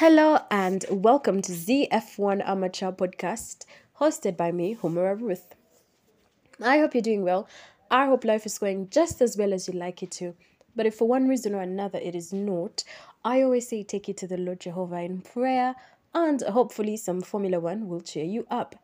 Hello and welcome to Zee F1 Amateur Podcast, hosted by me, Humura Ruth. I hope you're doing well. I hope life is going just as well as you'd like it to. But if for one reason or another it is not, I always say take it to the Lord Jehovah in prayer, and hopefully some Formula One will cheer you up.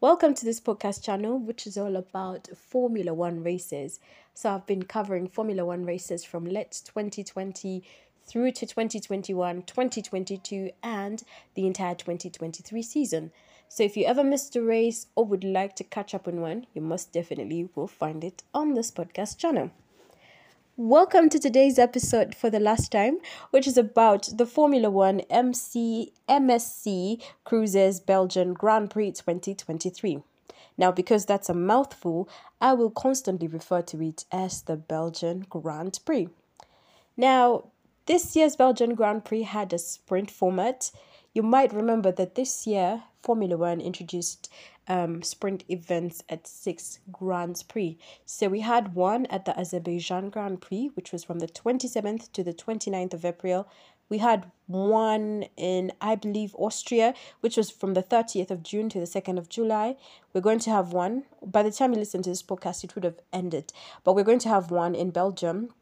Welcome to this podcast channel, which is all about Formula One races. So I've been covering Formula One races from Let's 2020 through to 2021, 2022, and the entire 2023 season. So if you ever missed a race or would like to catch up on one, you most definitely will find it on this podcast channel. Welcome to today's episode for the last time, which is about the Formula One MC MSC Cruises Belgian Grand Prix 2023. Now, because that's a mouthful, I will constantly refer to it as the Belgian Grand Prix. Now, this year's Belgian Grand Prix had a sprint format. You might remember that this year Formula One introduced um, sprint events at six Grand Prix. So we had one at the Azerbaijan Grand Prix, which was from the 27th to the 29th of April. We had one in, I believe, Austria, which was from the 30th of June to the 2nd of July. We're going to have one. By the time you listen to this podcast, it would have ended. But we're going to have one in Belgium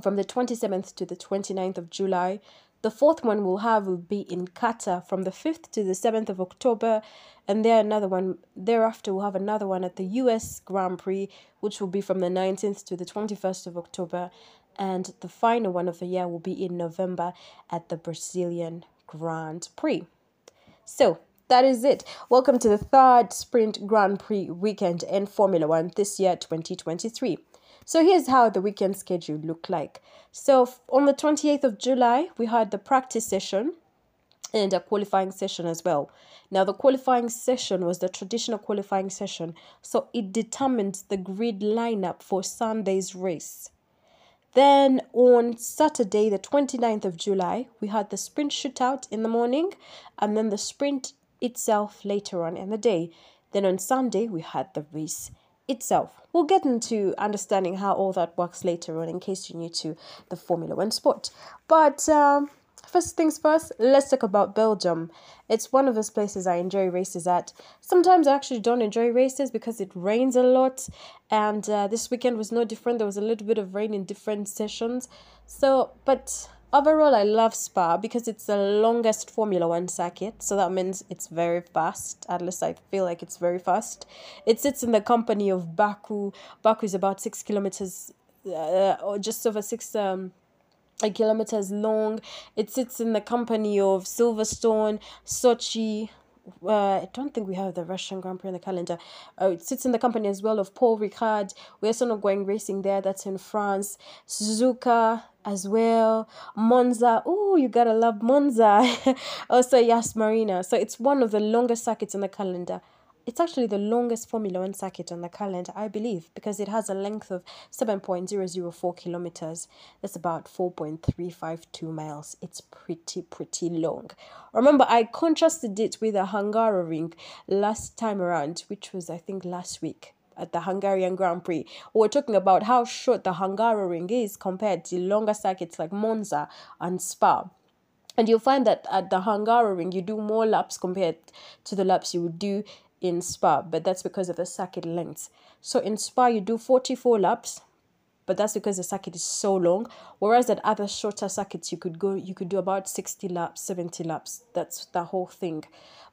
from the 27th to the 29th of July. The fourth one we'll have will be in Qatar from the 5th to the 7th of October. And there another one thereafter we'll have another one at the US Grand Prix, which will be from the 19th to the 21st of October. And the final one of the year will be in November at the Brazilian Grand Prix. So that is it. Welcome to the third Sprint Grand Prix weekend in Formula One this year, 2023. So here's how the weekend schedule looked like. So on the 28th of July, we had the practice session and a qualifying session as well. Now, the qualifying session was the traditional qualifying session, so it determined the grid lineup for Sunday's race. Then on Saturday, the 29th of July, we had the sprint shootout in the morning and then the sprint itself later on in the day. Then on Sunday, we had the race itself. We'll get into understanding how all that works later on in case you're new to the Formula One sport. But um, first things first, let's talk about Belgium. It's one of those places I enjoy races at. Sometimes I actually don't enjoy races because it rains a lot, and uh, this weekend was no different. There was a little bit of rain in different sessions. So, but Overall, I love Spa because it's the longest Formula One circuit, so that means it's very fast. At least I feel like it's very fast. It sits in the company of Baku. Baku is about six kilometers, uh, or just over six um, kilometers long. It sits in the company of Silverstone, Sochi, uh, I don't think we have the Russian Grand Prix in the calendar. Uh, it sits in the company as well of Paul Ricard. We're also not going racing there. That's in France. Suzuka as well. Monza. Oh, you gotta love Monza. also, Yas Marina. So it's one of the longest circuits in the calendar. It's actually the longest Formula One circuit on the calendar, I believe, because it has a length of 7.004 kilometers. That's about 4.352 miles. It's pretty, pretty long. Remember, I contrasted it with the Hungaroring last time around, which was, I think, last week at the Hungarian Grand Prix. We're talking about how short the Hungaroring is compared to longer circuits like Monza and Spa. And you'll find that at the Hungaroring, you do more laps compared to the laps you would do in Spa, but that's because of the circuit length. So in Spa, you do 44 laps, but that's because the circuit is so long. Whereas at other shorter circuits, you could go, you could do about 60 laps, 70 laps. That's the whole thing.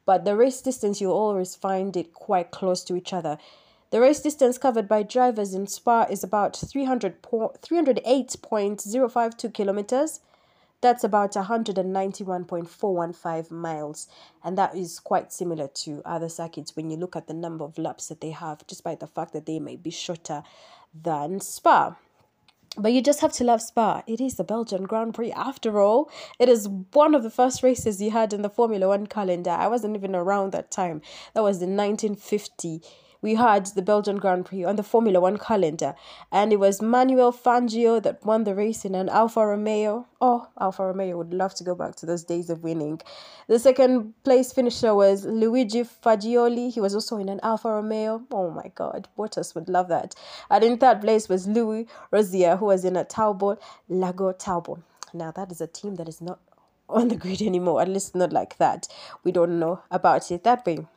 But the race distance, you always find it quite close to each other. The race distance covered by drivers in Spa is about 300 po- 308.052 kilometers that's about 191.415 miles. And that is quite similar to other circuits when you look at the number of laps that they have, despite the fact that they may be shorter than Spa. But you just have to love Spa. It is the Belgian Grand Prix after all. It is one of the first races you had in the Formula One calendar. I wasn't even around that time. That was in 1950 we had the Belgian Grand Prix on the Formula One calendar, and it was Manuel Fangio that won the race in an Alfa Romeo. Oh, Alfa Romeo would love to go back to those days of winning. The second place finisher was Luigi Fagioli. He was also in an Alfa Romeo. Oh my God, Bottas would love that. And in third place was Louis Rosier, who was in a Talbot Lago Talbot. Now that is a team that is not on the grid anymore. At least not like that. We don't know about it that way.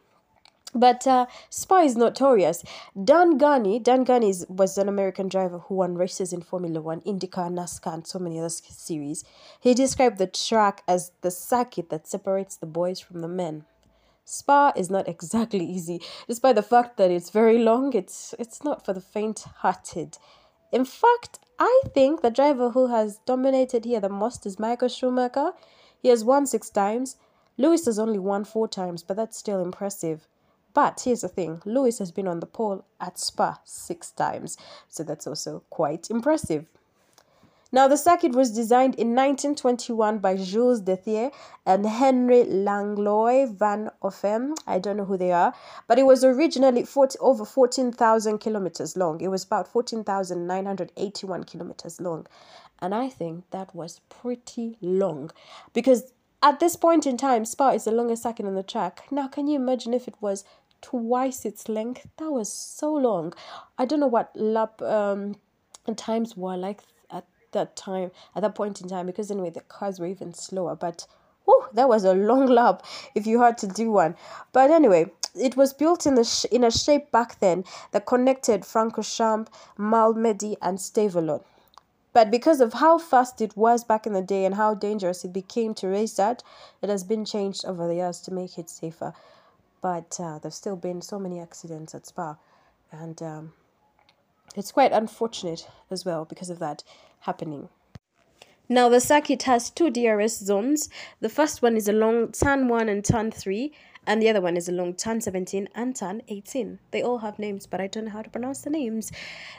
But uh, Spa is notorious. Dan Gurney, Dan Gurney is, was an American driver who won races in Formula One, IndyCar, NASCAR, and so many other series. He described the track as the circuit that separates the boys from the men. Spa is not exactly easy, despite the fact that it's very long. It's it's not for the faint-hearted. In fact, I think the driver who has dominated here the most is Michael Schumacher. He has won six times. Lewis has only won four times, but that's still impressive. But here's the thing Lewis has been on the pole at Spa six times, so that's also quite impressive. Now, the circuit was designed in 1921 by Jules Déthier and Henry Langlois van Ophem. I don't know who they are, but it was originally 40, over 14,000 kilometers long. It was about 14,981 kilometers long. And I think that was pretty long because at this point in time, Spa is the longest circuit on the track. Now, can you imagine if it was twice its length? That was so long. I don't know what lap um, times were like at that time at that point in time because anyway the cars were even slower but whew, that was a long lap if you had to do one but anyway it was built in the in a shape back then that connected Francorchamps, Malmedy, and Stavelot. But because of how fast it was back in the day and how dangerous it became to race at, it has been changed over the years to make it safer. But uh, there's still been so many accidents at Spa, and um, it's quite unfortunate as well because of that happening. Now, the circuit has two DRS zones. The first one is along turn 1 and turn 3, and the other one is along turn 17 and turn 18. They all have names, but I don't know how to pronounce the names.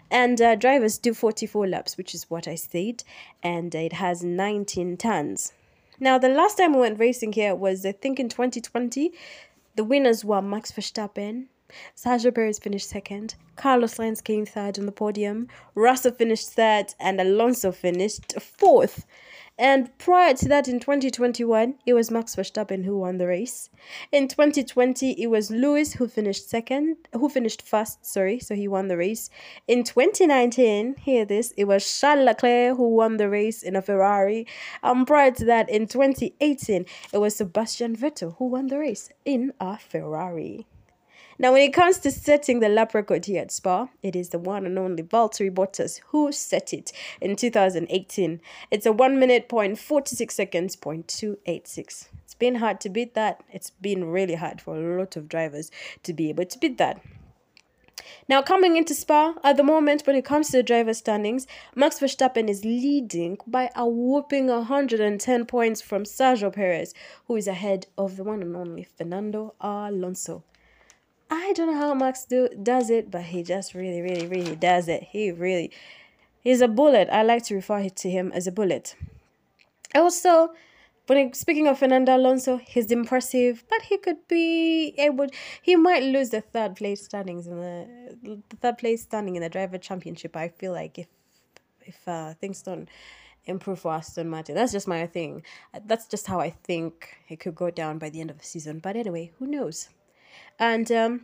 And uh, drivers do 44 laps, which is what I said, and it has 19 turns. Now, the last time we went racing here was, I think, in 2020. The winners were Max Verstappen, Sergio Perez finished second. Carlos Sainz came third on the podium. Russell finished third, and Alonso finished fourth. And prior to that, in 2021, it was Max Verstappen who won the race. In 2020, it was Lewis who finished second, who finished first, sorry, so he won the race. In 2019, hear this, it was Charles Leclerc who won the race in a Ferrari. And prior to that, in 2018, it was Sebastian Vettel who won the race in a Ferrari. Now, when it comes to setting the lap record here at Spa, it is the one and only Valtteri Bottas who set it in 2018. It's a 1 minute point 46 seconds point 286. It's been hard to beat that. It's been really hard for a lot of drivers to be able to beat that. Now, coming into Spa, at the moment, when it comes to the driver standings, Max Verstappen is leading by a whooping 110 points from Sergio Perez, who is ahead of the one and only Fernando Alonso. I don't know how Max do does it, but he just really, really, really does it. He really, he's a bullet. I like to refer to him as a bullet. Also, when speaking of Fernando Alonso, he's impressive, but he could be able. He might lose the third place standings in the, the third place standing in the driver championship. I feel like if if uh, things don't improve for Aston Martin, that's just my thing. That's just how I think it could go down by the end of the season. But anyway, who knows? And um,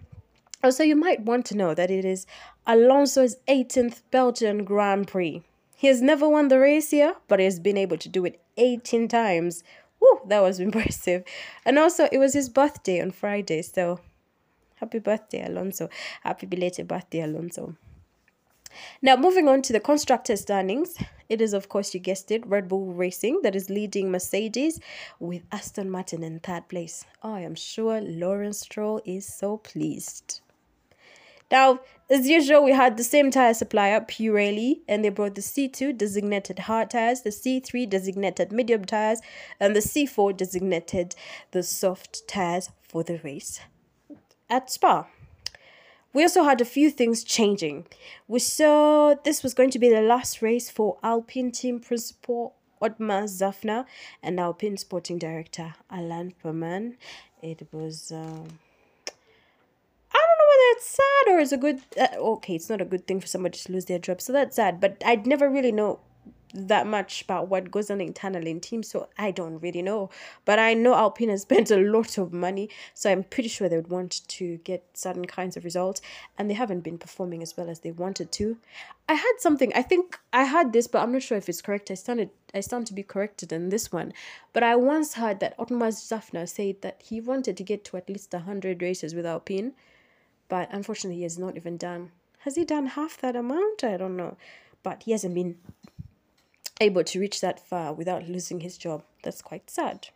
also, you might want to know that it is Alonso's 18th Belgian Grand Prix. He has never won the race here, but he has been able to do it 18 times. Woo, that was impressive. And also, it was his birthday on Friday, so happy birthday, Alonso. Happy belated birthday, Alonso. Now, moving on to the constructor standings, it is, of course, you guessed it, Red Bull Racing that is leading Mercedes with Aston Martin in third place. Oh, I am sure Lawrence Stroll is so pleased. Now, as usual, we had the same tire supplier, Pirelli, and they brought the C2 designated hard tires, the C3 designated medium tires, and the C4 designated the soft tires for the race at Spa we also had a few things changing. We saw this was going to be the last race for Alpine team principal Otmar Szafnauer and Alpine sporting director Alan Permane. It was. Um, I don't know whether it's sad or it's a good. Uh, okay, it's not a good thing for somebody to lose their job, so that's sad. But I'd never really know that much about what goes on internally in teams, so I don't really know. But I know Alpine has spent a lot of money, so I'm pretty sure they would want to get certain kinds of results, and they haven't been performing as well as they wanted to. I had something, I think I had this, but I'm not sure if it's correct. I stand I stand to be corrected in this one. But I once heard that Otmar Szafnauer said that he wanted to get to at least 100 races with Alpine, but unfortunately, he has not even done. Has he done half that amount? I don't know. But he hasn't been able to reach that far without losing his job. That's quite sad.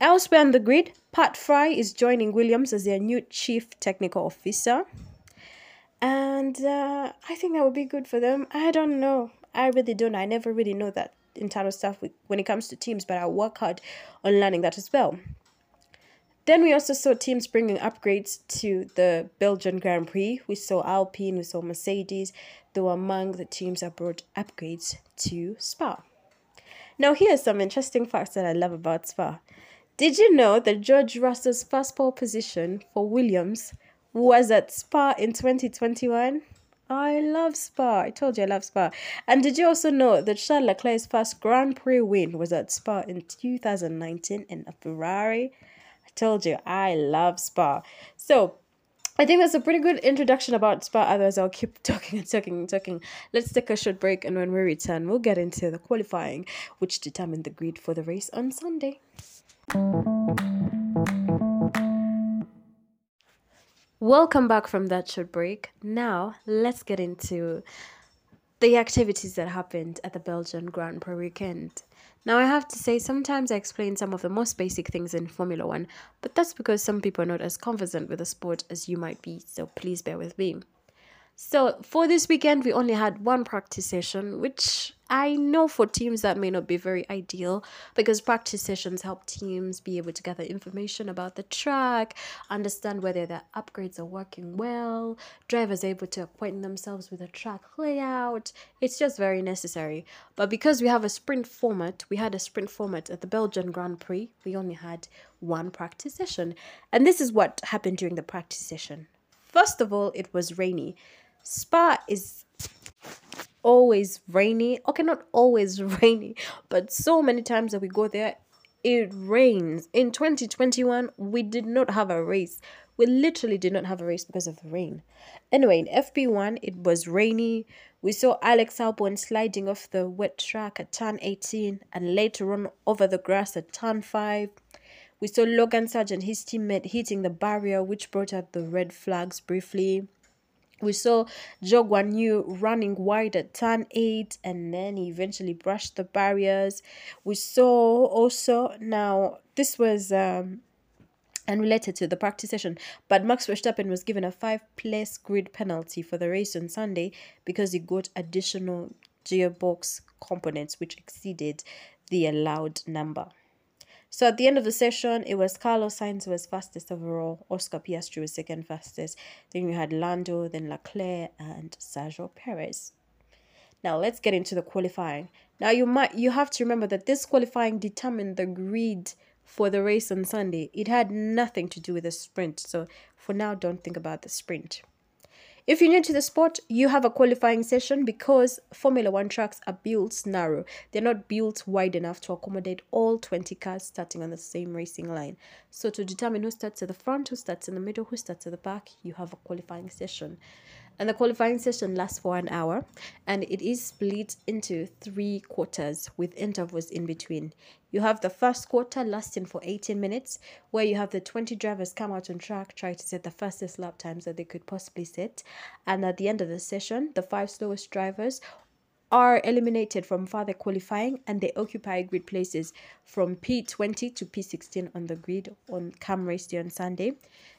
Elsewhere on the grid, Pat Fry is joining Williams as their new chief technical officer. And uh, I think that would be good for them. I don't know. I really don't. I never really know that internal stuff with, when it comes to teams, but I work hard on learning that as well. Then we also saw teams bringing upgrades to the Belgian Grand Prix. We saw Alpine, we saw Mercedes. though among the teams that brought upgrades to Spa. Now, here's some interesting facts that I love about Spa. Did you know that George Russell's first pole position for Williams was at Spa in 2021? I love Spa. I told you I love Spa. And did you also know that Charles Leclerc's first Grand Prix win was at Spa in 2019 in a Ferrari? Told you I love spa. So I think that's a pretty good introduction about spa. Otherwise, I'll keep talking and talking and talking. Let's take a short break, and when we return, we'll get into the qualifying, which determined the grid for the race on Sunday. Welcome back from that short break. Now, let's get into the activities that happened at the Belgian Grand Prix weekend. Now, I have to say, sometimes I explain some of the most basic things in Formula One, but that's because some people are not as conversant with the sport as you might be, so please bear with me. So, for this weekend, we only had one practice session, which I know for teams that may not be very ideal because practice sessions help teams be able to gather information about the track, understand whether their upgrades are working well, drivers are able to acquaint themselves with the track layout. It's just very necessary. But because we have a sprint format, we had a sprint format at the Belgian Grand Prix, we only had one practice session. And this is what happened during the practice session. First of all, it was rainy. Spa is always rainy. Okay, not always rainy, but so many times that we go there, it rains. In 2021, we did not have a race. We literally did not have a race because of the rain. Anyway, in FP1, it was rainy. We saw Alex Albon sliding off the wet track at turn 18 and later on over the grass at turn 5. We saw Logan Sargeant, his teammate, hitting the barrier, which brought out the red flags briefly. We saw Zhou Guanyu running wide at turn 8 and then he eventually brushed the barriers. We saw also, now this was um, unrelated to the practice session, but Max Verstappen was given a five place grid penalty for the race on Sunday because he got additional gearbox components which exceeded the allowed number. So at the end of the session, it was Carlos Sainz who was fastest overall. Oscar Piastri was second fastest. Then you had Lando, then Leclerc, and Sergio Perez. Now let's get into the qualifying. Now you might you have to remember that this qualifying determined the grid for the race on Sunday. It had nothing to do with the sprint. So for now, don't think about the sprint. If you're new to the sport, you have a qualifying session because Formula One tracks are built narrow. They're not built wide enough to accommodate all 20 cars starting on the same racing line. So, to determine who starts at the front, who starts in the middle, who starts at the back, you have a qualifying session and the qualifying session lasts for an hour and it is split into three quarters with intervals in between. You have the first quarter lasting for 18 minutes where you have the 20 drivers come out on track try to set the fastest lap times that they could possibly set. And at the end of the session the five slowest drivers are eliminated from further qualifying and they occupy grid places from P20 to P16 on the grid on Cam Race Day on Sunday.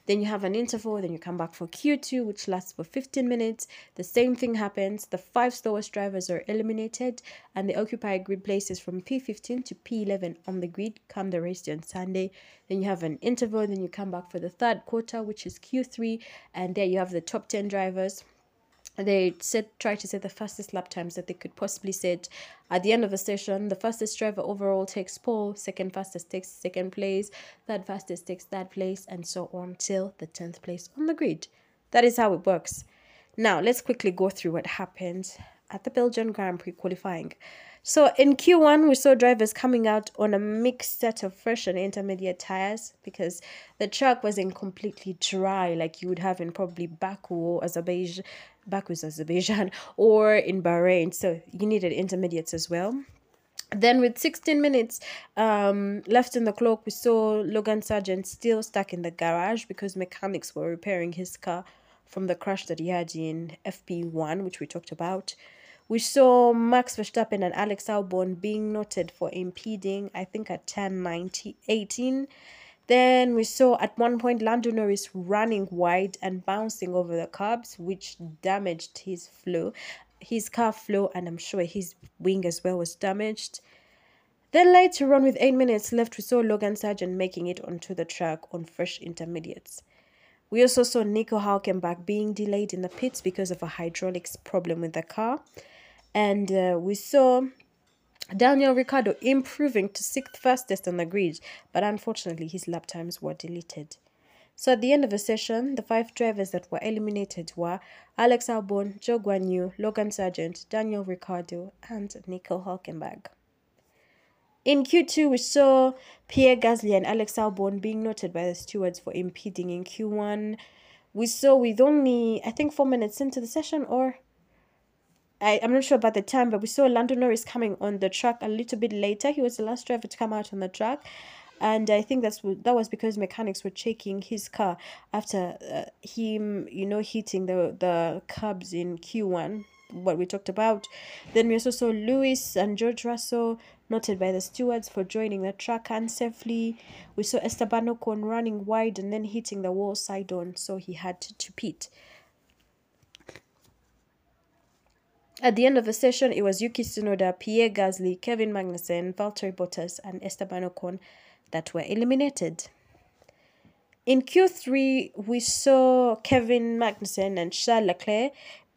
Then you have an interval, then you come back for Q2, which lasts for 15 minutes. The same thing happens. The five slowest drivers are eliminated and they occupy grid places from P15 to P11 on the grid come the race day on Sunday. Then you have an interval, then you come back for the third quarter, which is Q3, and there you have the top 10 drivers they set try to set the fastest lap times that they could possibly set. At the end of the session the fastest driver overall takes pole second fastest takes second place third fastest takes third place and so on till the 10th place on the grid. That is how it works. Now let's quickly go through what happened at the Belgian Grand Prix qualifying. So in Q1, we saw drivers coming out on a mixed set of fresh and intermediate tires because the track wasn't completely dry like you would have in probably Baku or Azerbaijan, Baku's Azerbaijan, or in Bahrain. So you needed intermediates as well. Then, with 16 minutes um, left in the clock, we saw Logan Sargeant still stuck in the garage because mechanics were repairing his car from the crash that he had in FP1, which we talked about. We saw Max Verstappen and Alex Albon being noted for impeding, I think, at 10 90, 18. Then we saw at one point Lando Norris running wide and bouncing over the curbs, which damaged his flow his car flow and I'm sure his wing as well was damaged. Then later on, with eight minutes left, we saw Logan Sargeant making it onto the track on fresh intermediates. We also saw Nico Hulkenberg being delayed in the pits because of a hydraulics problem with the car. And uh, we saw Daniel Ricciardo improving to sixth fastest on the grid, but unfortunately his lap times were deleted. So at the end of the session, the five drivers that were eliminated were Alex Albon, Zhou Guanyu, Logan Sargeant, Daniel Ricciardo, and Nico Hulkenberg. In Q2, we saw Pierre Gasly and Alex Albon being noted by the stewards for impeding in Q1. We saw with only, I think, four minutes into the session, or I, I'm not sure about the time, but we saw Lando Norris coming on the track a little bit later. He was the last driver to come out on the track and I think that's that was because mechanics were checking his car after uh, him, you know, hitting the the curbs in Q one. What we talked about. Then we also saw Lewis and George Russell noted by the stewards for joining the track unsafely. We saw Esteban Ocon running wide and then hitting the wall side on, so he had to, to pit. At the end of the session, it was Yuki Tsunoda, Pierre Gasly, Kevin Magnussen, Valtteri Bottas, and Esteban Ocon that were eliminated. In Q3, we saw Kevin Magnussen and Charles Leclerc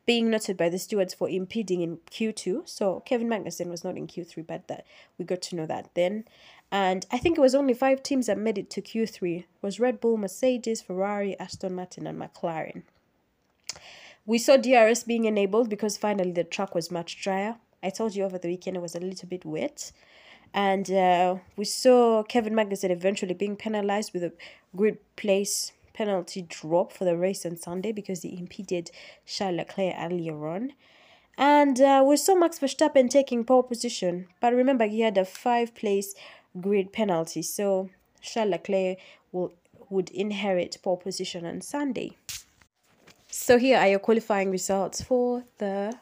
being noted by the stewards for impeding in Q2. So Kevin Magnussen was not in Q3, but that we got to know that then. And I think it was only five teams that made it to Q3. It was Red Bull, Mercedes, Ferrari, Aston Martin, and McLaren. We saw DRS being enabled because finally the track was much drier. I told you over the weekend it was a little bit wet. And uh, we saw Kevin Magnussen eventually being penalized with a grid place penalty drop for the race on Sunday because he impeded Charles Leclerc earlier on. And uh, we saw Max Verstappen taking pole position, but remember he had a five place grid penalty, so Charles Leclerc will, would inherit pole position on Sunday. So here are your qualifying results for the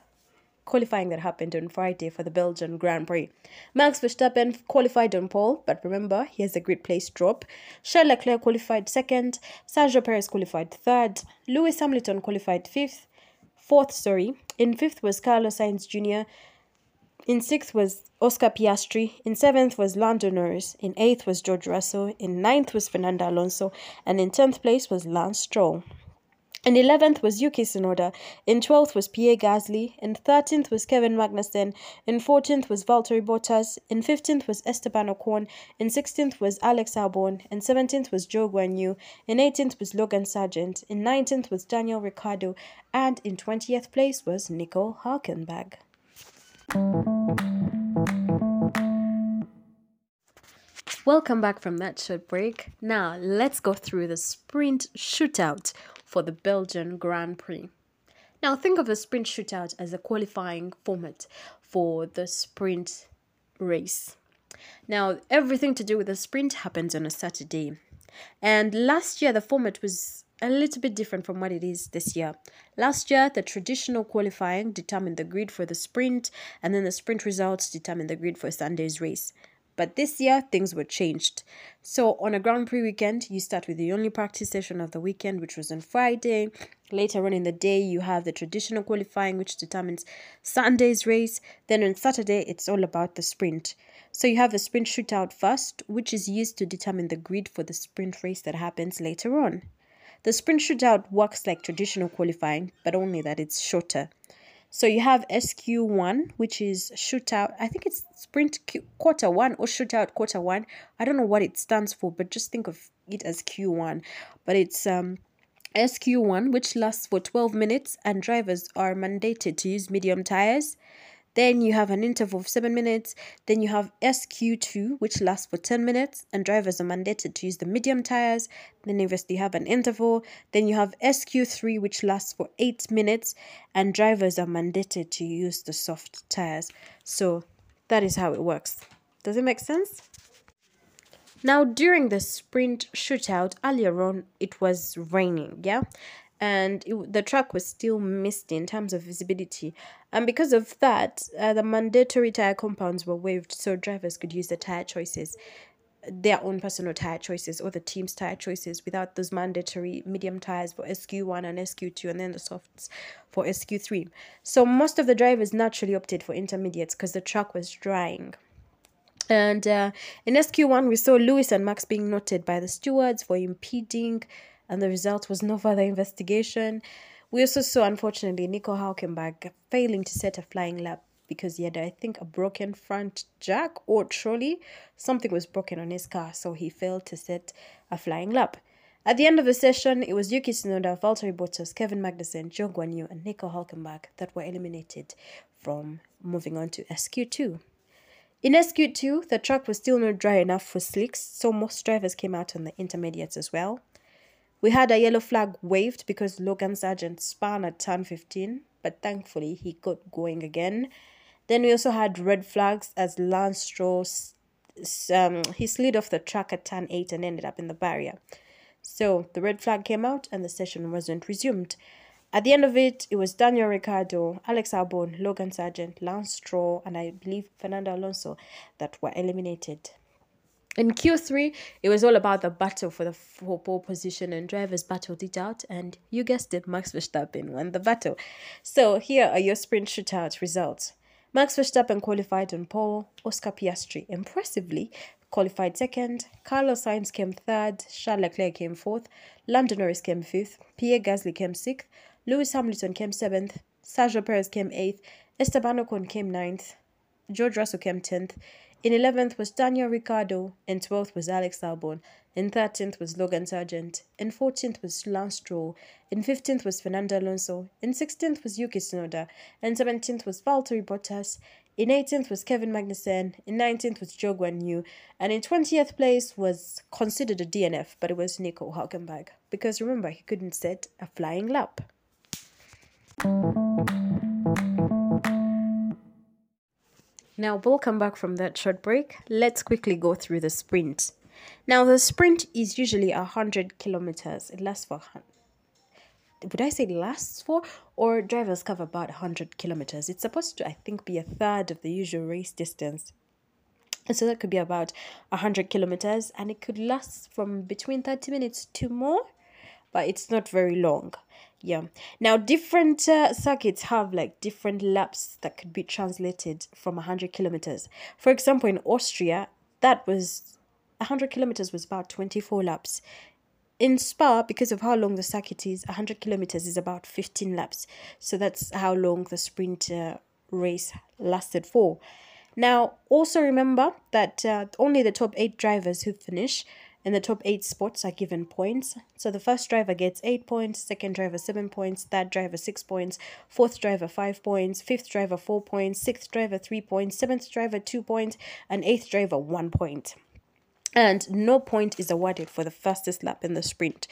qualifying that happened on Friday for the Belgian Grand Prix. Max Verstappen qualified on pole, but remember, he has a great place drop. Charles Leclerc qualified second. Sergio Perez qualified third. Lewis Hamilton qualified fifth. Fourth, sorry. In fifth was Carlos Sainz Jr. In sixth was Oscar Piastri. In seventh was Lando Norris. In eighth was George Russell. In ninth was Fernando Alonso. And in tenth place was Lance Stroll. In 11th was Yuki Tsunoda. In 12th was Pierre Gasly. In 13th was Kevin Magnussen. In 14th was Valtteri Bottas. In 15th was Esteban Ocon. In 16th was Alex Albon. In 17th was Zhou Guanyu. In 18th was Logan Sargeant. In 19th was Daniel Ricciardo. And in 20th place was Nico Hulkenberg. Welcome back from that short break. Now, let's go through the sprint shootout for the Belgian Grand Prix. Now, think of a sprint shootout as a qualifying format for the sprint race. Now, everything to do with the sprint happens on a Saturday. And last year, the format was a little bit different from what it is this year. Last year, the traditional qualifying determined the grid for the sprint, and then the sprint results determined the grid for Sunday's race. But this year, things were changed. So, on a Grand Prix weekend, you start with the only practice session of the weekend, which was on Friday. Later on in the day, you have the traditional qualifying, which determines Sunday's race. Then on Saturday, it's all about the sprint. So, you have the sprint shootout first, which is used to determine the grid for the sprint race that happens later on. The sprint shootout works like traditional qualifying, but only that it's shorter. So you have SQ1, which is shootout. I think it's sprint Q- quarter one or shootout quarter one. I don't know what it stands for, but just think of it as Q1. But it's um SQ1, which lasts for 12 minutes, and drivers are mandated to use medium tires. Then you have an interval of 7 minutes. Then you have SQ2, which lasts for 10 minutes, and drivers are mandated to use the medium tires. Then you have an interval. Then you have SQ3, which lasts for 8 minutes, and drivers are mandated to use the soft tires. So that is how it works. Does it make sense? Now, during the sprint shootout earlier on, it was raining, yeah, and it, the track was still misty in terms of visibility, and because of that, uh, the mandatory tire compounds were waived, so drivers could use the tire choices, their own personal tire choices or the team's tire choices, without those mandatory medium tires for SQ one and SQ two, and then the softs for SQ three. So most of the drivers naturally opted for intermediates because the track was drying. And uh, in SQ1, we saw Lewis and Max being noted by the stewards for impeding, and the result was no further investigation. We also saw, unfortunately, Nico Hulkenberg failing to set a flying lap because he had, I think, a broken front jack or trolley. Something was broken on his car, so he failed to set a flying lap. At the end of the session, it was Yuki Tsunoda, Valtteri Bottas, Kevin Magnussen, Zhou Guanyu, and Nico Hulkenberg that were eliminated from moving on to SQ2. In SQ2, the track was still not dry enough for slicks, so most drivers came out on the intermediates as well. We had a yellow flag waved because Logan Sargeant spun at turn 15, but thankfully he got going again. Then we also had red flags as Lance Stroll, um, he slid off the track at turn 8 and ended up in the barrier. So the red flag came out and the session wasn't resumed. At the end of it, it was Daniel Ricciardo, Alex Albon, Logan Sargeant, Lance Stroll, and I believe Fernando Alonso that were eliminated. In Q3, it was all about the battle for the for pole position, and drivers battled it out. And you guessed it, Max Verstappen won the battle. So here are your sprint shootout results. Max Verstappen qualified on pole. Oscar Piastri impressively qualified second. Carlos Sainz came third. Charles Leclerc came fourth. Lando Norris came fifth. Pierre Gasly came sixth. Lewis Hamilton came seventh, Sergio Perez came eighth, Esteban Ocon came ninth, George Russell came tenth. In 11th was Daniel Ricciardo, in 12th was Alex Albon, in 13th was Logan Sargeant, in 14th was Lance Stroll, in 15th was Fernando Alonso, in 16th was Yuki Tsunoda, in 17th was Valtteri Bottas, in 18th was Kevin Magnussen, in 19th was Zhou Guanyu, and in 20th place was considered a DNF, but it was Nico Hulkenberg, because remember, he couldn't set a flying lap. Now, welcome back from that short break. Let's quickly go through the sprint. Now, the sprint is usually 100 kilometers. It lasts for, would I say lasts for? Or drivers cover about 100 kilometers. It's supposed to, I think, be a third of the usual race distance. So that could be about 100 kilometers and it could last from between 30 minutes to more, but it's not very long yeah. Now different uh, circuits have like different laps that could be translated from 100 kilometers. For example in austria that was 100 kilometers was about 24 laps. In spa because of how long the circuit is 100 kilometers is about 15 laps. So that's how long the sprint uh, race lasted for. Now also remember that uh, only the top eight drivers who finish in the top eight spots are given points. So the first driver gets eight points, second driver seven points, third driver six points, fourth driver five points, fifth driver four points, sixth driver three points, seventh driver two points, and eighth driver one point. And no point is awarded for the fastest lap in the sprint,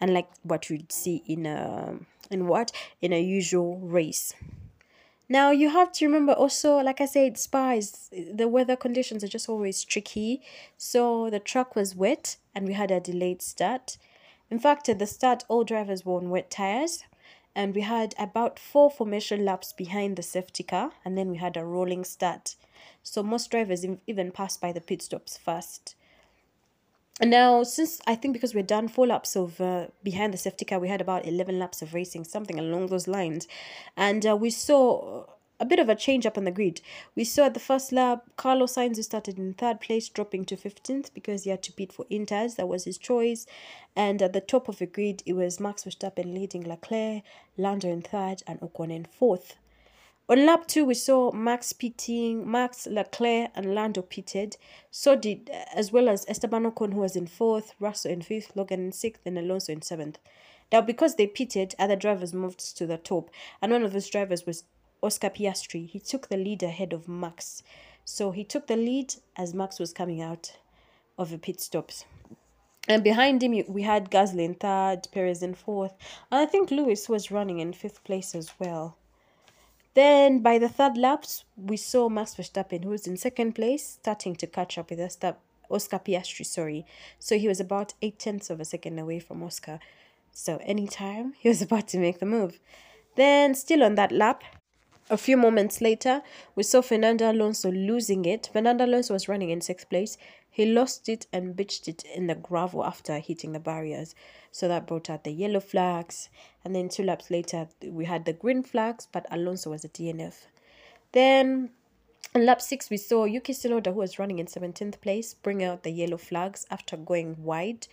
unlike what you'd see in a in what in a usual race. Now you have to remember also, like I said, spies, the weather conditions are just always tricky. So the track was wet and we had a delayed start. In fact, at the start, all drivers were on wet tires and we had about four formation laps behind the safety car and then we had a rolling start. So most drivers even passed by the pit stops first. Now, since I think because we're done four laps of uh, behind the safety car, we had about 11 laps of racing, something along those lines. And uh, we saw a bit of a change up on the grid. We saw at the first lap, Carlos Sainz, who started in third place, dropping to 15th because he had to beat for Inters. That was his choice. And at the top of the grid, it was Max Verstappen leading Leclerc, Lando in third, and Ocon in fourth. On lap two, we saw Max pitting, Max Leclerc and Lando pitted. So did, uh, as well as Esteban Ocon, who was in fourth, Russell in fifth, Logan in sixth, and Alonso in seventh. Now, because they pitted, other drivers moved to the top, and one of those drivers was Oscar Piastri. He took the lead ahead of Max. So he took the lead as Max was coming out of the pit stops. And behind him, we had Gasly in third, Perez in fourth, and I think Lewis was running in fifth place as well. Then by the third laps, we saw Max Verstappen, who was in second place, starting to catch up with Oscar, Oscar Piastri. Sorry, so he was about eight tenths of a second away from Oscar. So anytime he was about to make the move. Then still on that lap, a few moments later, we saw Fernando Alonso losing it. Fernando Alonso was running in sixth place. He lost it and bitched it in the gravel after hitting the barriers. So that brought out the yellow flags. And then two laps later, we had the green flags, but Alonso was a DNF. Then in lap six, we saw Yuki Tsunoda, who was running in 17th place, bring out the yellow flags after going wide.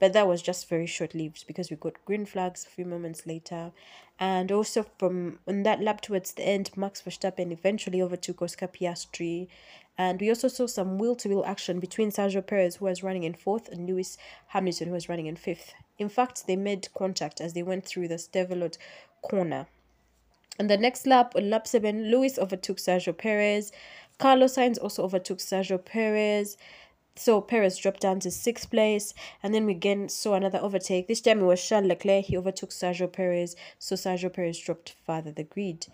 But that was just very short lived because we got green flags a few moments later. And also from on that lap towards the end, Max Verstappen eventually overtook Oscar Piastri. And we also saw some wheel to wheel action between Sergio Perez, who was running in fourth, and Lewis Hamilton, who was running in fifth. In fact, they made contact as they went through the Stavelot corner. And the next lap, on lap seven, Lewis overtook Sergio Perez. Carlos Sainz also overtook Sergio Perez. So Perez dropped down to sixth place, and then we again saw another overtake. This time it was Charles Leclerc. He overtook Sergio Perez, so Sergio Perez dropped further the grid.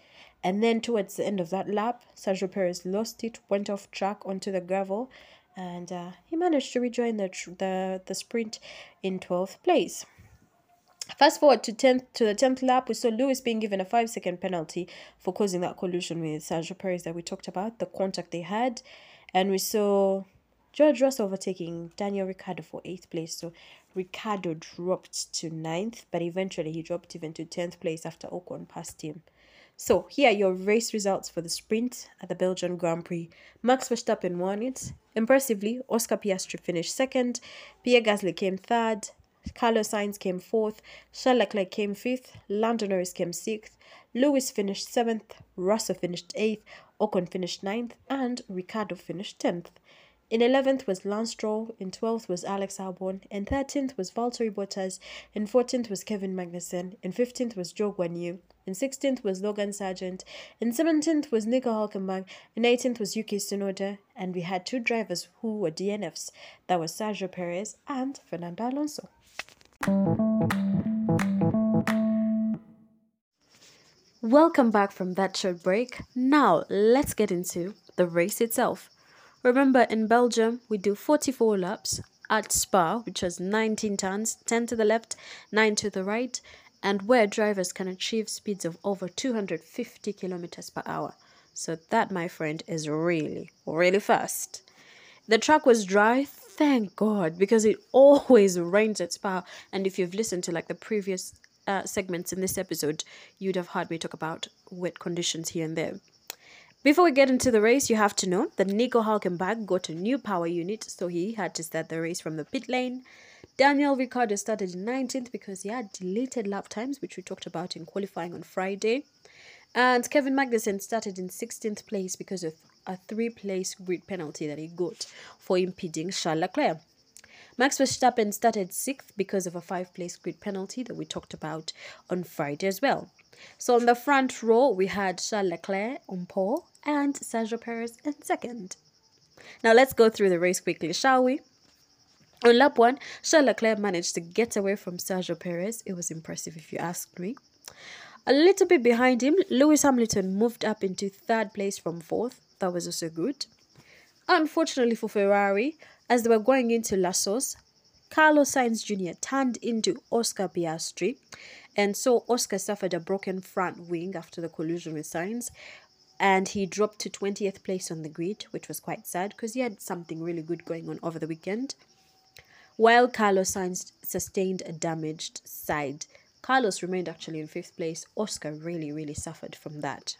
And then towards the end of that lap, Sergio Perez lost it, went off track onto the gravel, and uh, he managed to rejoin the the the sprint in twelfth place. Fast forward to tenth to the tenth lap, we saw Lewis being given a five second penalty for causing that collision with Sergio Perez that we talked about, the contact they had, and we saw George Russell overtaking Daniel Ricciardo for eighth place. So Ricciardo dropped to ninth, but eventually he dropped even to tenth place after Ocon passed him. So here are your race results for the sprint at the Belgian Grand Prix. Max Verstappen won it. Impressively, Oscar Piastri finished second, Pierre Gasly came third, Carlos Sainz came fourth, Charles Leclerc came fifth, Lando Norris came sixth, Lewis finished seventh, Russell finished eighth, Ocon finished ninth, and Ricciardo finished tenth. In 11th was Lance Stroll, in 12th was Alex Albon, in 13th was Valtteri Bottas, in 14th was Kevin Magnussen, in 15th was Zhou Guanyu, in 16th was Logan Sargeant, in 17th was Nico Hulkenberg, in 18th was Yuki Tsunoda, and we had two drivers who were DNFs. That was Sergio Perez and Fernando Alonso. Welcome back from that short break. Now, let's get into the race itself. Remember, in Belgium, we do 44 laps at Spa, which has 19 turns, 10 to the left, 9 to the right, and where drivers can achieve speeds of over 250 kilometers per hour. So, that, my friend, is really, really fast. The track was dry, thank God, because it always rains at Spa. And if you've listened to like the previous uh, segments in this episode, you'd have heard me talk about wet conditions here and there. Before we get into the race, you have to know that Nico Hulkenberg got a new power unit, so he had to start the race from the pit lane. Daniel Ricciardo started in 19th because he had deleted lap times, which we talked about in qualifying on Friday. And Kevin Magnussen started in 16th place because of a three place grid penalty that he got for impeding Charles Leclerc. Max Verstappen started 6th because of a five place grid penalty that we talked about on Friday as well. So on the front row, we had Charles Leclerc on pole and Sergio Perez in second. Now let's go through the race quickly, shall we? On lap one, Charles Leclerc managed to get away from Sergio Perez. It was impressive if you ask me. A little bit behind him, Lewis Hamilton moved up into third place from fourth. That was also good. Unfortunately for Ferrari, as they were going into La Source, Carlos Sainz Jr. turned into Oscar Piastri and so Oscar suffered a broken front wing after the collision with Sainz. And he dropped to 20th place on the grid, which was quite sad because he had something really good going on over the weekend. While Carlos Sainz sustained a damaged side, Carlos remained actually in fifth place. Oscar really, really suffered from that.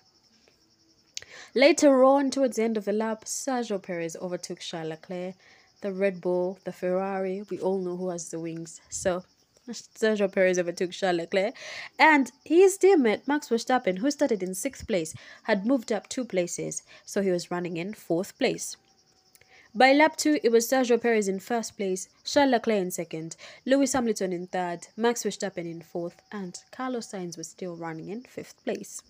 Later on, towards the end of the lap, Sergio Perez overtook Charles Leclerc, the Red Bull, the Ferrari. We all know who has the wings. So Sergio Perez overtook Charles Leclerc, and his teammate Max Verstappen, who started in sixth place, had moved up two places, so he was running in fourth place. By lap two, it was Sergio Perez in first place, Charles Leclerc in second, Lewis Hamilton in third, Max Verstappen in fourth, and Carlos Sainz was still running in fifth place.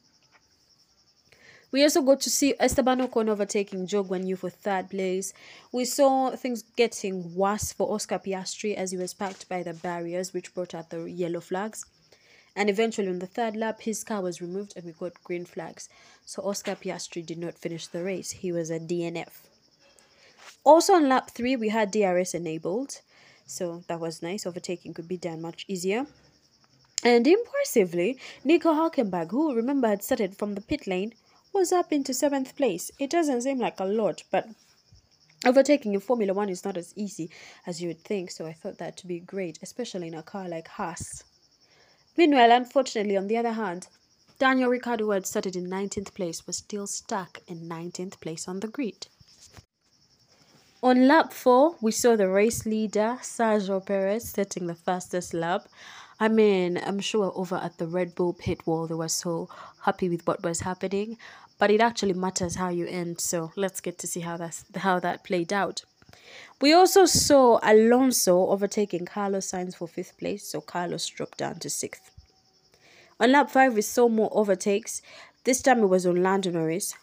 We also got to see Esteban Ocon overtaking Guanyu for third place. We saw things getting worse for Oscar Piastri as he was packed by the barriers, which brought out the yellow flags. And eventually, on the third lap, his car was removed and we got green flags. So Oscar Piastri did not finish the race. He was a DNF. Also on lap three, we had DRS enabled. So that was nice. Overtaking could be done much easier. And impressively, Nico Hulkenberg, who remember had started from the pit lane, was up into seventh place. It doesn't seem like a lot, but overtaking in Formula One is not as easy as you would think. So I thought that to be great, especially in a car like Haas. Meanwhile, unfortunately, on the other hand, Daniel Ricciardo, who had started in 19th place, was still stuck in 19th place on the grid. On lap 4, we saw the race leader, Sergio Perez, setting the fastest lap. I mean, I'm sure over at the Red Bull pit wall, they were so happy with what was happening, but it actually matters how you end. So let's get to see how, that's, how that played out. We also saw Alonso overtaking Carlos Sainz for fifth place, so Carlos dropped down to sixth. On lap five, we saw more overtakes. This time it was on Lando Norris,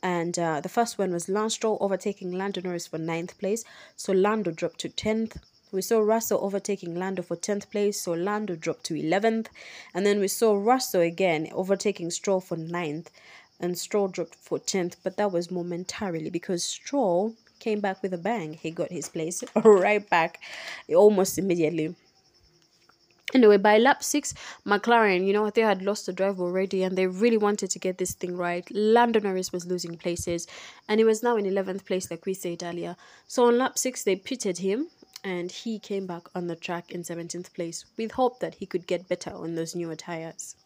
and uh, the first one was Lance Stroll overtaking Lando Norris for ninth place, so Lando dropped to tenth. We saw Russell overtaking Lando for 10th place, so Lando dropped to 11th. And then we saw Russell again overtaking Stroll for 9th, and Stroll dropped for 10th, but that was momentarily because Stroll came back with a bang. He got his place right back almost immediately. Anyway, by lap six, McLaren, you know, they had lost the drive already and they really wanted to get this thing right. Lando Norris was losing places and he was now in 11th place, like we said earlier. So on lap six, they pitted him and he came back on the track in 17th place with hope that he could get better on those newer tires.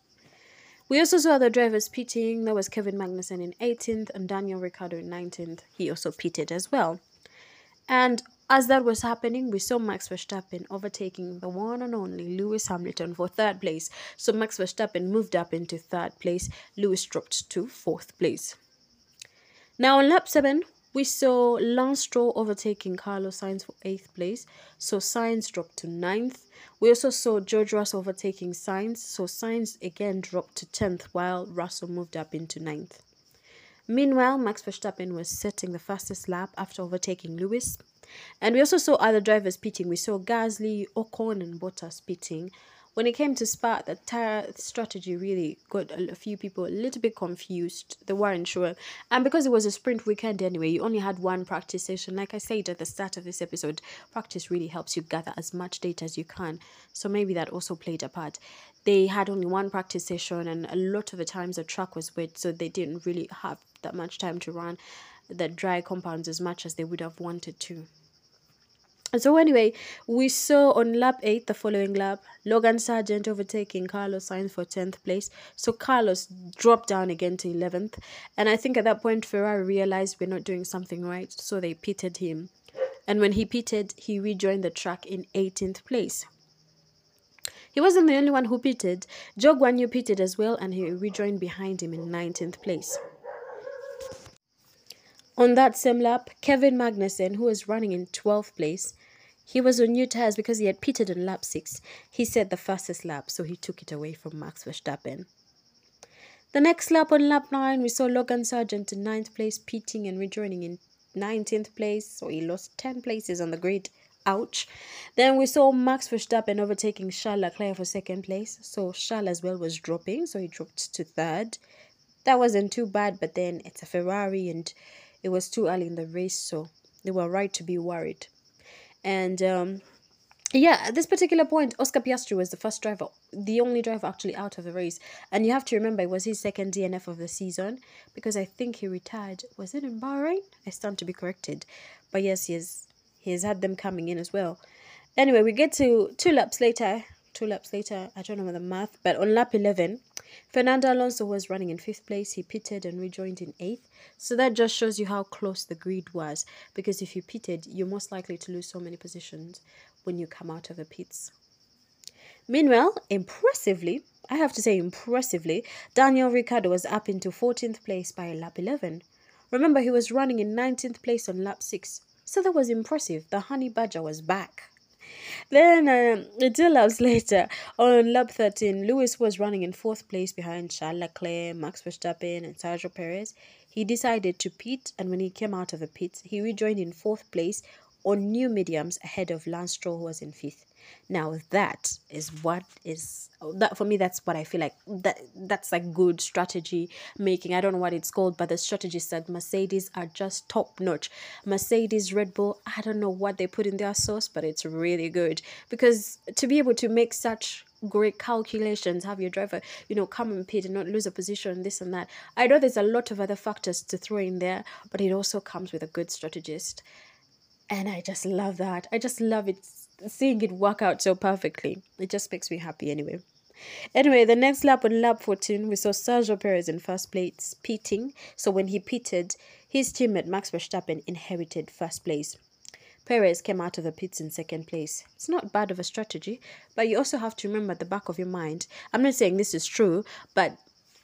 We also saw other drivers pitting. There was Kevin Magnussen in 18th and Daniel Ricciardo in 19th. He also pitted as well. And as that was happening, we saw Max Verstappen overtaking the one and only Lewis Hamilton for third place. So Max Verstappen moved up into third place. Lewis dropped to fourth place. Now on lap 7, we saw Lance Stroll overtaking Carlos Sainz for eighth place, so Sainz dropped to ninth. We also saw George Russell overtaking Sainz, so Sainz again dropped to 10th while Russell moved up into ninth. Meanwhile, Max Verstappen was setting the fastest lap after overtaking Lewis. And we also saw other drivers pitting. We saw Gasly, Ocon, and Bottas pitting when it came to Spa, the tire strategy really got a, few people a little bit confused. They weren't sure. And because it was a sprint weekend anyway, you only had one practice session. Like I said at the start of this episode, practice really helps you gather as much data as you can. So maybe that also played a part. They had only one practice session, and a lot of the times the track was wet, so they didn't really have that much time to run the dry compounds as much as they would have wanted to. So anyway, we saw on lap 8, the following lap, Logan Sargeant overtaking Carlos Sainz for 10th place. So Carlos dropped down again to 11th. And I think at that point, Ferrari realized we're not doing something right. So they pitted him. And when he pitted, he rejoined the track in 18th place. He wasn't the only one who pitted. Zhou Guanyu pitted as well and he rejoined behind him in 19th place. On that same lap, Kevin Magnussen, who was running in 12th place, he was on new tires because he had pitted on lap 6. He set the fastest lap, so he took it away from Max Verstappen. The next lap on lap 9, we saw Logan Sargeant in 9th place pitting and rejoining in 19th place, so he lost 10 places on the grid. Ouch. Then we saw Max Verstappen overtaking Charles Leclerc for second place, so Charles as well was dropping, so he dropped to third. That wasn't too bad, but then it's a Ferrari and it was too early in the race, so they were right to be worried. And um, yeah, at this particular point, Oscar Piastri was the first driver, the only driver actually out of the race. And you have to remember, it was his second DNF of the season because I think he retired. Was it in Bahrain? I stand to be corrected. But yes, he has, he has had them coming in as well. Anyway, we get to two laps later. Two laps later, I don't know the math, but on lap 11, Fernando Alonso was running in fifth place. He pitted and rejoined in eighth. So that just shows you how close the grid was. Because if you pitted, you're most likely to lose so many positions when you come out of the pits. Meanwhile, impressively, I have to say impressively, Daniel Ricciardo was up into 14th place by lap 11. Remember, he was running in 19th place on lap 6. So that was impressive. The honey badger was back. Then, um, two laps later, on lap 13, Lewis was running in fourth place behind Charles Leclerc, Max Verstappen, and Sergio Perez. He decided to pit, and when he came out of the pits, he rejoined in fourth place on new mediums ahead of Lance Stroll, who was in fifth. Now that is what is that for me. That's what I feel like that that's like good strategy making. I don't know what it's called, but the strategists at Mercedes are just top notch. Mercedes, Red Bull, I don't know what they put in their sauce, but it's really good because to be able to make such great calculations have your driver you know come and pit and not lose a position this and that i know there's a lot of other factors to throw in there but it also comes with a good strategist and I just love that. I just love it seeing it work out so perfectly. It just makes me happy anyway. Anyway, the next lap on lap 14, we saw Sergio Perez in first place pitting. So when he pitted, his teammate Max Verstappen inherited first place. Perez came out of the pits in second place. It's not bad of a strategy, but you also have to remember at the back of your mind. I'm not saying this is true, but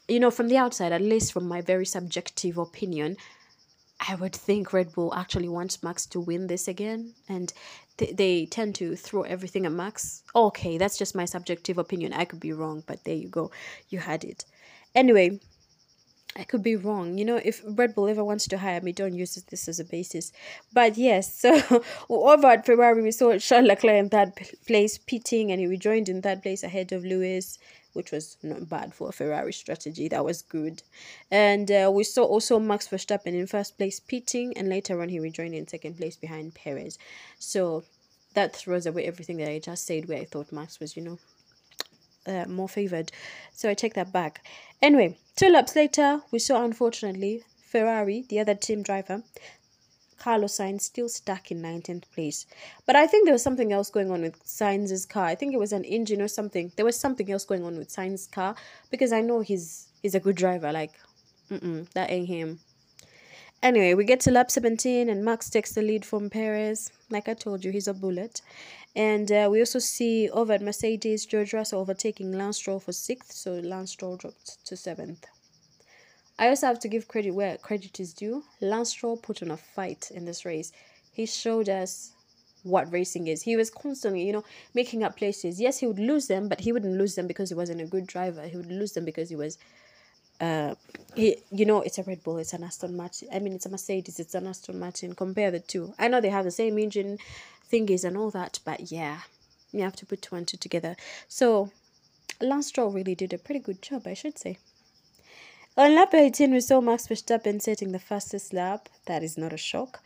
you know, from the outside, at least from my very subjective opinion, I would think Red Bull actually wants Max to win this again, and th- they tend to throw everything at Max. Okay, that's just my subjective opinion. I could be wrong, but there you go. You had it. Anyway, I could be wrong. You know, if Red Bull ever wants to hire me, don't use this as a basis. But yes, so over at Ferrari, we saw Charles Leclerc in third place, pitting, and he rejoined in third place ahead of Lewis which was not bad for a Ferrari strategy. That was good. And uh, we saw also Max Verstappen in first place pitting, and later on he rejoined in second place behind Perez. So that throws away everything that I just said, where I thought Max was, you know, uh, more favored. So I take that back. Anyway, two laps later, we saw unfortunately Ferrari, the other team driver, Carlos Sainz still stuck in 19th place. But I think there was something else going on with Sainz's car. I think it was an engine or something. There was something else going on with Sainz's car because I know he's he's a good driver. Like, mm-mm, that ain't him. Anyway, we get to lap 17 and Max takes the lead from Perez. Like I told you, he's a bullet. And uh, we also see over at Mercedes, George Russell overtaking Lance Stroll for sixth, so Lance Stroll dropped to seventh. I also have to give credit where credit is due. Lance Stroll put on a fight in this race. He showed us what racing is. He was constantly, you know, making up places. Yes, he would lose them, but he wouldn't lose them because he wasn't a good driver. He would lose them because he was uh he you know it's a Red Bull, it's an Aston Martin. I mean it's a Mercedes, it's an Aston Martin. Compare the two. I know they have the same engine thingies and all that, but yeah, you have to put two and two together. So Lance Stroll really did a pretty good job, I should say. On lap 18, we saw Max Verstappen setting the fastest lap. That is not a shock.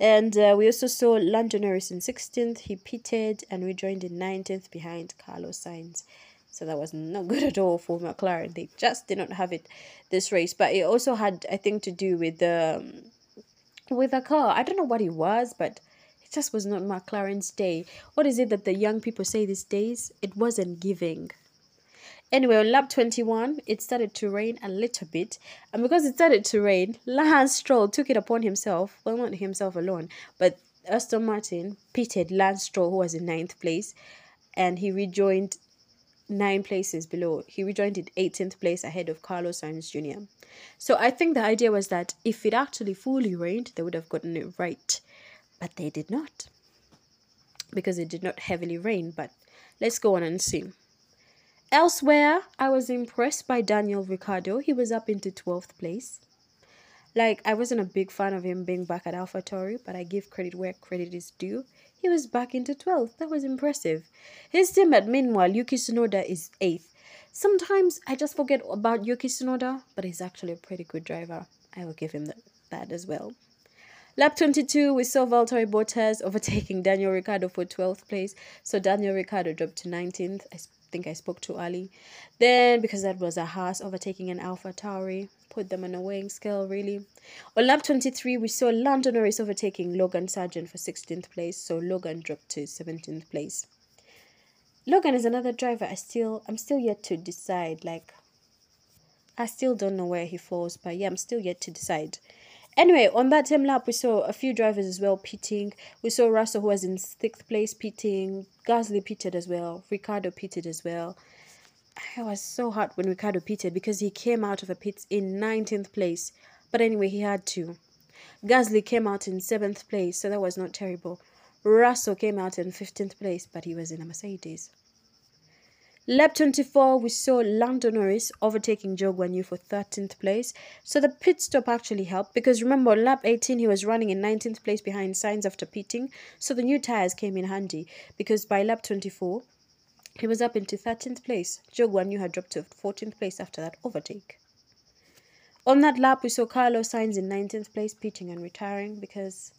And uh, we also saw Lando Norris in 16th. He pitted and we joined in 19th behind Carlos Sainz. So that was not good at all for McLaren. They just did not have it this race. But it also had, I think, to do with the um, with the car. I don't know what it was, but it just was not McLaren's day. What is it that the young people say these days? It wasn't giving. Anyway, on lap 21, it started to rain a little bit. And because it started to rain, Lance Stroll took it upon himself, well, not himself alone, but Aston Martin pitted Lance Stroll, who was in ninth place, and he rejoined nine places below. He rejoined in 18th place ahead of Carlos Sainz Jr. So I think the idea was that if it actually fully rained, they would have gotten it right. But they did not. Because it did not heavily rain. But let's go on and see. Elsewhere, I was impressed by Daniel Ricciardo. He was up into 12th place. Like, I wasn't a big fan of him being back at AlphaTauri, but I give credit where credit is due. He was back into 12th. That was impressive. His teammate, meanwhile, Yuki Tsunoda is 8th. Sometimes I just forget about Yuki Tsunoda, but he's actually a pretty good driver. I will give him that, as well. Lap 22, we saw Valtteri Bottas overtaking Daniel Ricciardo for 12th place. So Daniel Ricciardo dropped to 19th. I think I spoke too early. Then, because that was a Haas overtaking an Alpha Tauri, put them on a weighing scale, really. On lap 23, we saw Lando Norris overtaking Logan Sargeant for 16th place, so Logan dropped to 17th place. Logan is another driver I still I'm still yet to decide like I still don't know where he falls, but yeah, I'm still yet to decide. Anyway, on that same lap, we saw a few drivers as well pitting. We saw Russell, who was in sixth place, pitting. Gasly pitted as well. Ricciardo pitted as well. I was so hot when Ricciardo pitted because he came out of the pits in 19th place. But anyway, he had to. Gasly came out in seventh place, so that was not terrible. Russell came out in 15th place, but he was in a Mercedes. Lap 24, we saw Lando Norris overtaking Guanyu for 13th place. So the pit stop actually helped because remember, on lap 18, he was running in 19th place behind Sainz after pitting. So the new tires came in handy because by lap 24, he was up into 13th place. Guanyu had dropped to 14th place after that overtake. On that lap, we saw Carlos Sainz in 19th place, pitting and retiring because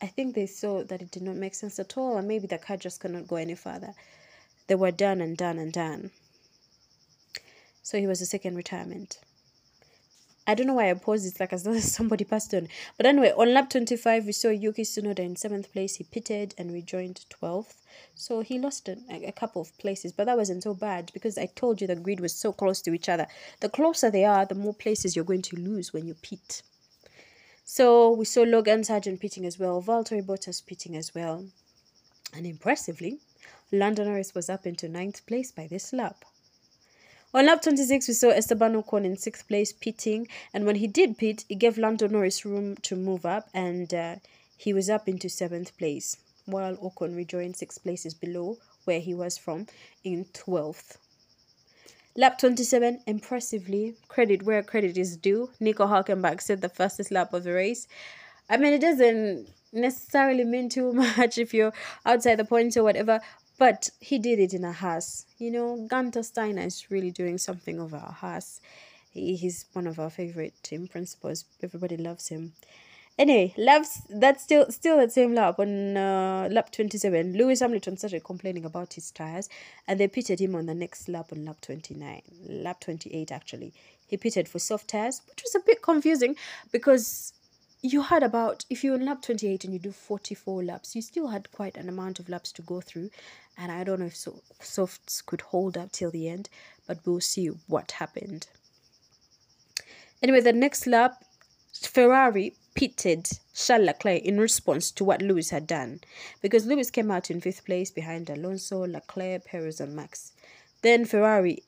I think they saw that it did not make sense at all, and maybe the car just cannot go any further. They were done and done and done. So he was a second retirement. I don't know why I paused. It's like as though somebody passed on. But anyway, on lap 25, we saw Yuki Tsunoda in seventh place. He pitted and rejoined 12th. So he lost a, a couple of places, but that wasn't so bad because I told you the grid was so close to each other. The closer they are, the more places you're going to lose when you pit. So we saw Logan Sargeant pitting as well, Valtteri Bottas pitting as well. And impressively, Lando Norris was up into ninth place by this lap. On lap 26, we saw Esteban Ocon in sixth place pitting, and when he did pit, he gave Lando Norris room to move up, and uh, he was up into seventh place, while Ocon rejoined six places below where he was from in 12th. Lap 27, impressively, credit where credit is due. Nico Hulkenberg set the fastest lap of the race. I mean, it doesn't necessarily mean too much if you're outside the points or whatever, but he did it in a Haas. You know, Gunther Steiner is really doing something over a Haas. He, he's one of our favorite team principals. Everybody loves him. Anyway, laps that's still still that same lap on uh, lap 27. Lewis Hamilton started complaining about his tires and they pitted him on the next lap on lap 29. Lap 28 actually. He pitted for soft tires, which was a bit confusing because you had about if you're in lap 28 and you do 44 laps you still had quite an amount of laps to go through and i don't know if so, softs could hold up till the end but we'll see what happened anyway the next lap ferrari pitted charles leclerc in response to what lewis had done because lewis came out in fifth place behind alonso leclerc perez and max then ferrari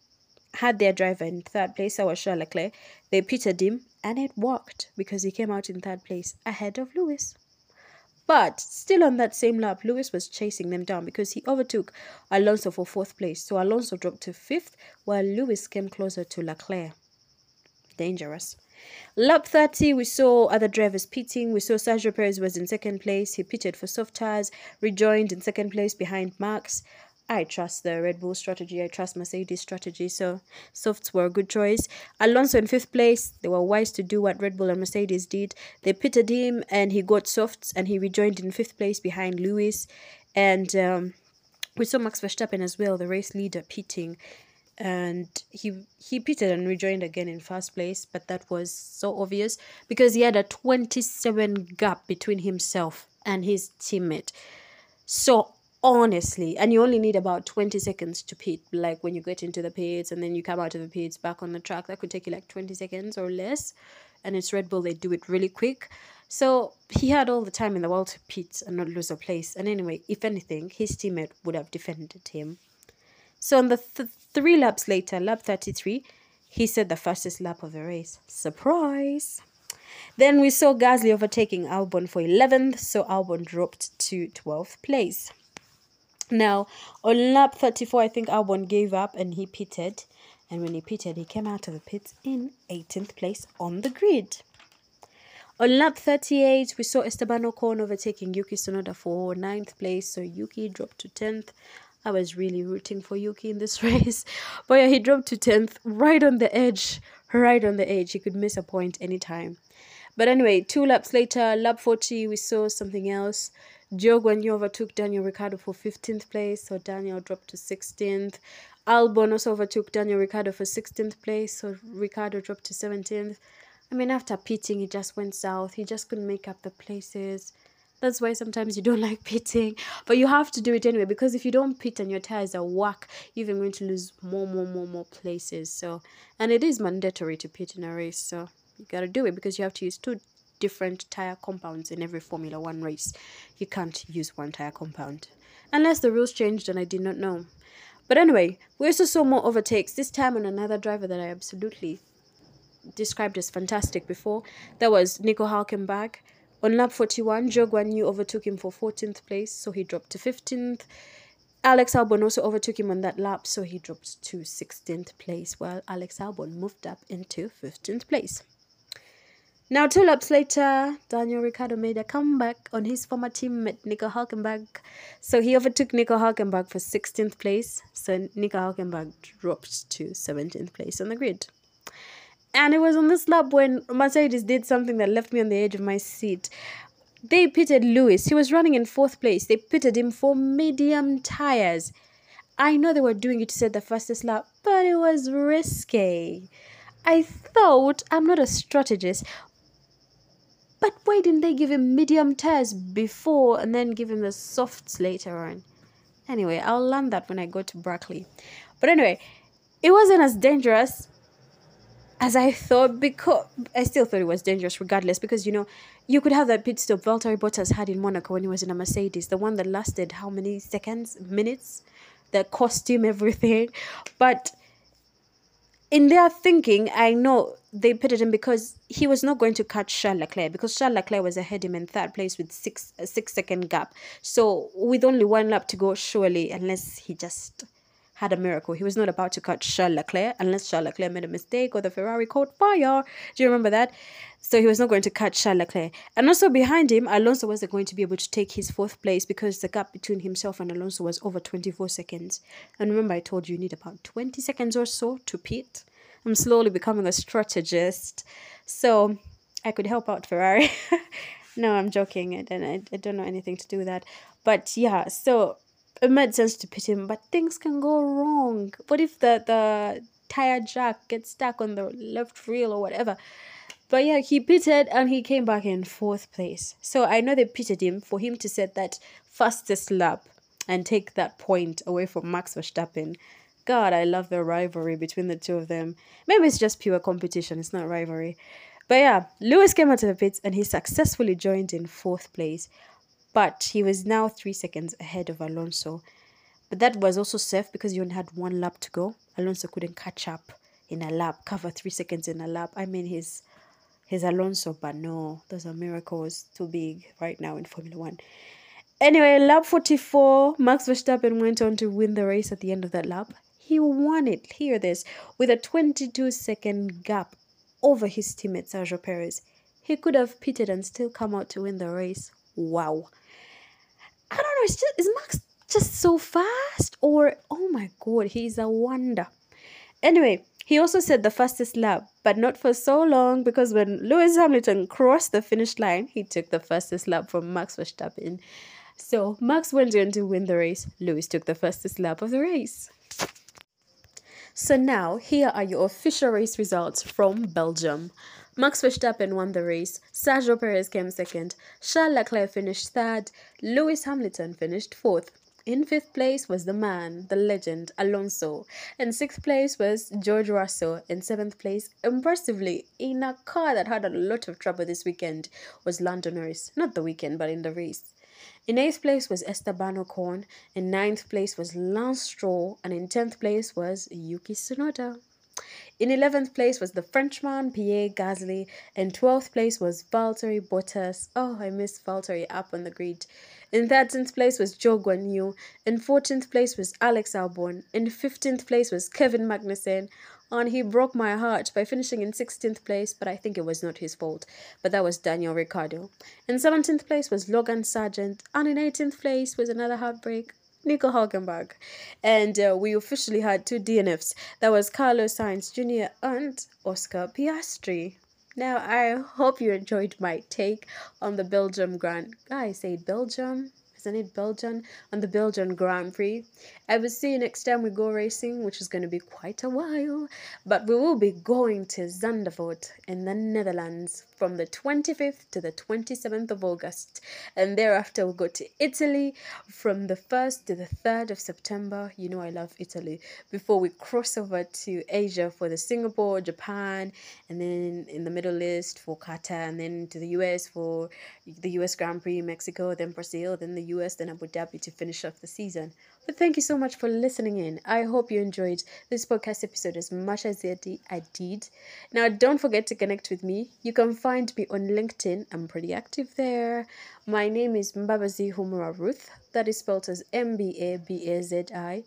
had their driver in third place, our Charles Leclerc. They pitted him and it worked because he came out in third place ahead of Lewis. But still on that same lap, Lewis was chasing them down because he overtook Alonso for fourth place. So Alonso dropped to fifth while Lewis came closer to Leclerc. Dangerous. Lap 30, we saw other drivers pitting. We saw Sergio Perez was in second place. He pitted for soft tires, rejoined in second place behind Max. I trust the Red Bull strategy. I trust Mercedes strategy. So softs were a good choice. Alonso in fifth place. They were wise to do what Red Bull and Mercedes did. They pitted him and he got softs and he rejoined in fifth place behind Lewis. And um, we saw Max Verstappen as well, the race leader, pitting. And he he pitted and rejoined again in first place, but that was so obvious because he had a 27 gap between himself and his teammate. So honestly and you only need about 20 seconds to pit like when you get into the pits and then you come out of the pits back on the track that could take you like 20 seconds or less. And it's red bull they do it really quick. So he had all the time in the world to pit and not lose a place. And anyway if anything his teammate would have defended him. So on the th- three laps later lap 33 he set the fastest lap of the race. Surprise! Then we saw Gasly overtaking Albon for 11th, so Albon dropped to 12th place. Now, on lap 34, I think Albon gave up and he pitted. And when he pitted, he came out of the pits in 18th place on the grid. On lap 38, we saw Esteban Ocon overtaking Yuki Tsunoda for 9th place. So Yuki dropped to 10th. I was really rooting for Yuki in this race. But yeah, he dropped to 10th, right on the edge. Right on the edge. He could miss a point anytime. But anyway, two laps later, lap 40, we saw something else. Zhou Guanyu overtook Daniel Ricciardo for 15th place, so Daniel dropped to 16th. Albon also overtook Daniel Ricciardo for 16th place, so Ricciardo dropped to 17th. I mean, after pitting, he just went south. He just couldn't make up the places. That's why sometimes you don't like pitting, but you have to do it anyway because if you don't pit and your tires are whack, you're even going to lose more, more, more, more places. So, and it is mandatory to pit in a race, so you gotta do it because you have to use two different tire compounds in every Formula One race. You can't use one tire compound. Unless the rules changed and I did not know. But anyway, we also saw more overtakes, this time on another driver that I absolutely described as fantastic before. That was Nico Hulkenberg. On lap 41, Zhou Guanyu overtook him for 14th place, so he dropped to 15th. Alex Albon also overtook him on that lap, so he dropped to 16th place, while Alex Albon moved up into 15th place. Now, two laps later, Daniel Ricciardo made a comeback on his former teammate Nico Hulkenberg. So he overtook Nico Hulkenberg for 16th place. So Nico Hulkenberg dropped to 17th place on the grid. And it was on this lap when Mercedes did something that left me on the edge of my seat. They pitted Lewis. He was running in fourth place. They pitted him for medium tires. I know they were doing it to set the fastest lap, but it was risky. I thought, I'm not a strategist, but why didn't they give him medium tires before and then give him the softs later on? Anyway, I'll learn that when I go to Brackley. But anyway, it wasn't as dangerous as I thought because I still thought it was dangerous regardless because you know you could have that pit stop Valtteri Bottas had in Monaco when he was in a Mercedes, the one that lasted how many seconds, minutes, that cost him everything. But in their thinking, I know they pitted him because he was not going to catch Charles Leclerc because Charles Leclerc was ahead him in third place with six a six second gap. So with only one lap to go, surely unless he just had a miracle, he was not about to catch Charles Leclerc unless Charles Leclerc made a mistake or the Ferrari caught fire. Do you remember that? So he was not going to catch Charles Leclerc. And also behind him, Alonso wasn't going to be able to take his fourth place because the gap between himself and Alonso was over 24 seconds. And remember, I told you you need about 20 seconds or so to pit. I'm slowly becoming a strategist. So I could help out Ferrari. no, I'm joking. I, I, I don't know anything to do with that. But yeah, so it made sense to pit him, but things can go wrong. What if the, the tire jack gets stuck on the left wheel or whatever? But yeah, he pitted and he came back in fourth place. So I know they pitted him for him to set that fastest lap and take that point away from Max Verstappen. God, I love the rivalry between the two of them. Maybe it's just pure competition, it's not rivalry. But yeah, Lewis came out of the pits and he successfully joined in fourth place. But he was now three seconds ahead of Alonso. But that was also safe because you only had one lap to go. Alonso couldn't catch up in a lap, cover three seconds in a lap. I mean, he's, he's Alonso, but no, those are miracles too big right now in Formula One. Anyway, lap 44, Max Verstappen went on to win the race at the end of that lap. He won it, hear this, with a 22 second gap over his teammate Sergio Perez. He could have pitted and still come out to win the race. Wow. I don't know, just, is Max just so fast? Or, oh my god, he's a wonder. Anyway, he also said the fastest lap, but not for so long because when Lewis Hamilton crossed the finish line, he took the fastest lap from Max Verstappen. So Max went on to win the race. Lewis took the fastest lap of the race. So now, here are your official race results from Belgium. Max Verstappen won the race, Sergio Perez came second, Charles Leclerc finished third, Lewis Hamilton finished fourth. In fifth place was the man, the legend, Alonso. In sixth place was George Russell. In seventh place, impressively, in a car that had a lot of trouble this weekend, was Lando Norris. Not the weekend, but in the race. In eighth place was Esteban Ocon, in ninth place was Lance Stroll, and in tenth place was Yuki Tsunoda. In eleventh place was the Frenchman Pierre Gasly, in twelfth place was Valtteri Bottas. Oh, I miss Valtteri up on the grid. In thirteenth place was Zhou Guanyu. In fourteenth place was Alex Albon. In fifteenth place was Kevin Magnussen and he broke my heart by finishing in 16th place, but I think it was not his fault. But that was Daniel Ricciardo. In 17th place was Logan Sargeant, and in 18th place was another heartbreak. Nico Hulkenberg. And uh, we officially had two DNFs. That was Carlos Sainz Jr. and Oscar Piastri. Now, I hope you enjoyed my take on the Belgium Grand. I say Belgium isn't it Belgium on the Belgian Grand Prix? I will see you next time we go racing, which is going to be quite a while. But we will be going to Zandvoort in the Netherlands from the 25th to the 27th of August. And thereafter, we'll go to Italy from the 1st to the 3rd of September. You know, I love Italy. Before we cross over to Asia for the Singapore, Japan, and then in the Middle East for Qatar, and then to the US for the US Grand Prix, Mexico, then Brazil, then the US, then Abu Dhabi to finish off the season. Thank you so much for listening in. I hope you enjoyed this podcast episode as much as I did. Now, don't forget to connect with me. You can find me on LinkedIn. I'm pretty active there. My name is Mbabazi Humura Ruth. That is spelled as M B A B A Z I.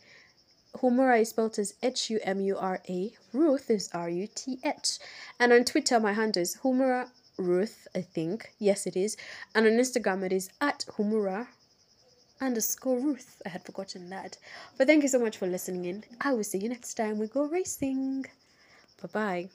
Humura is spelled as H U M U R A. Ruth is R U T H. And on Twitter, my handle is Humura Ruth, I think. Yes, it is. And on Instagram, it is at Humura underscore Ruth. I had forgotten that. But thank you so much for listening in. I will see you next time we go racing. Bye bye.